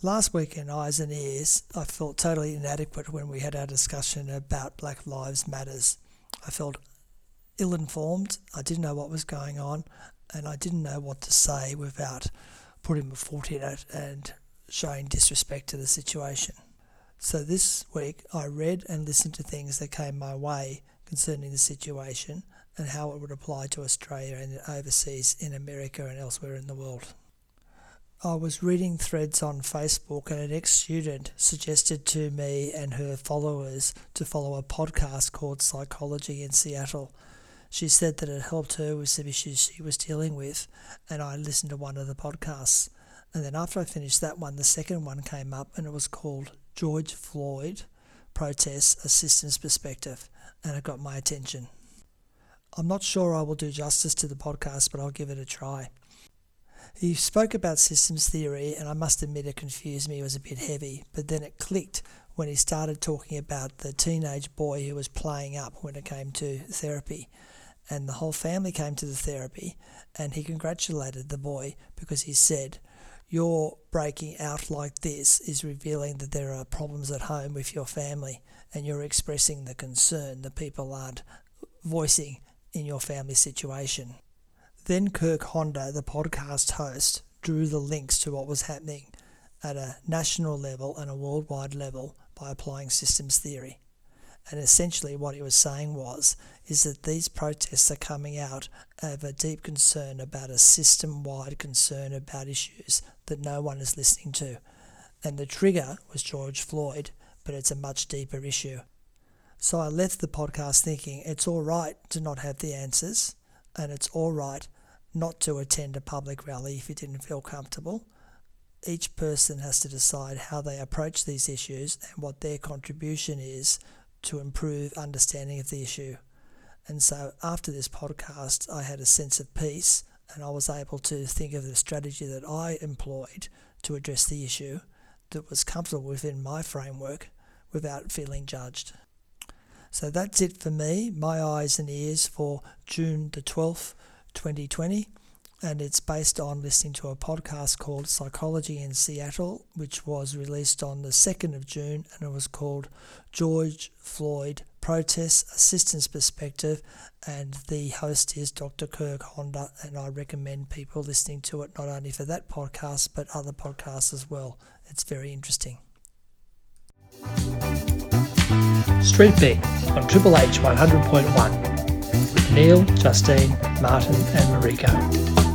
Last week in Eyes and Ears, I felt totally inadequate when we had our discussion about Black Lives Matters. I felt ill informed, I didn't know what was going on, and I didn't know what to say without putting my foot in it and showing disrespect to the situation. So this week I read and listened to things that came my way concerning the situation and how it would apply to Australia and overseas in America and elsewhere in the world. I was reading threads on Facebook, and an ex student suggested to me and her followers to follow a podcast called Psychology in Seattle. She said that it helped her with some issues she was dealing with, and I listened to one of the podcasts. And then after I finished that one, the second one came up, and it was called George Floyd Protests A Systems Perspective, and it got my attention. I'm not sure I will do justice to the podcast, but I'll give it a try. He spoke about systems theory, and I must admit it confused me. It was a bit heavy, but then it clicked when he started talking about the teenage boy who was playing up when it came to therapy. And the whole family came to the therapy, and he congratulated the boy because he said, Your breaking out like this is revealing that there are problems at home with your family, and you're expressing the concern that people aren't voicing in your family situation. Then Kirk Honda, the podcast host, drew the links to what was happening at a national level and a worldwide level by applying systems theory. And essentially what he was saying was is that these protests are coming out of a deep concern about a system-wide concern about issues that no one is listening to. And the trigger was George Floyd, but it's a much deeper issue. So I left the podcast thinking it's all right to not have the answers and it's all right not to attend a public rally if you didn't feel comfortable. Each person has to decide how they approach these issues and what their contribution is to improve understanding of the issue. And so after this podcast, I had a sense of peace and I was able to think of the strategy that I employed to address the issue that was comfortable within my framework without feeling judged. So that's it for me, my eyes and ears for June the 12th, 2020 and it's based on listening to a podcast called Psychology in Seattle, which was released on the 2nd of June, and it was called George Floyd Protests A Systems Perspective. And the host is Dr. Kirk Honda, and I recommend people listening to it not only for that podcast but other podcasts as well. It's very interesting. Street Beat on Triple H 100.1 with Neil, Justine, Martin, and Mariko.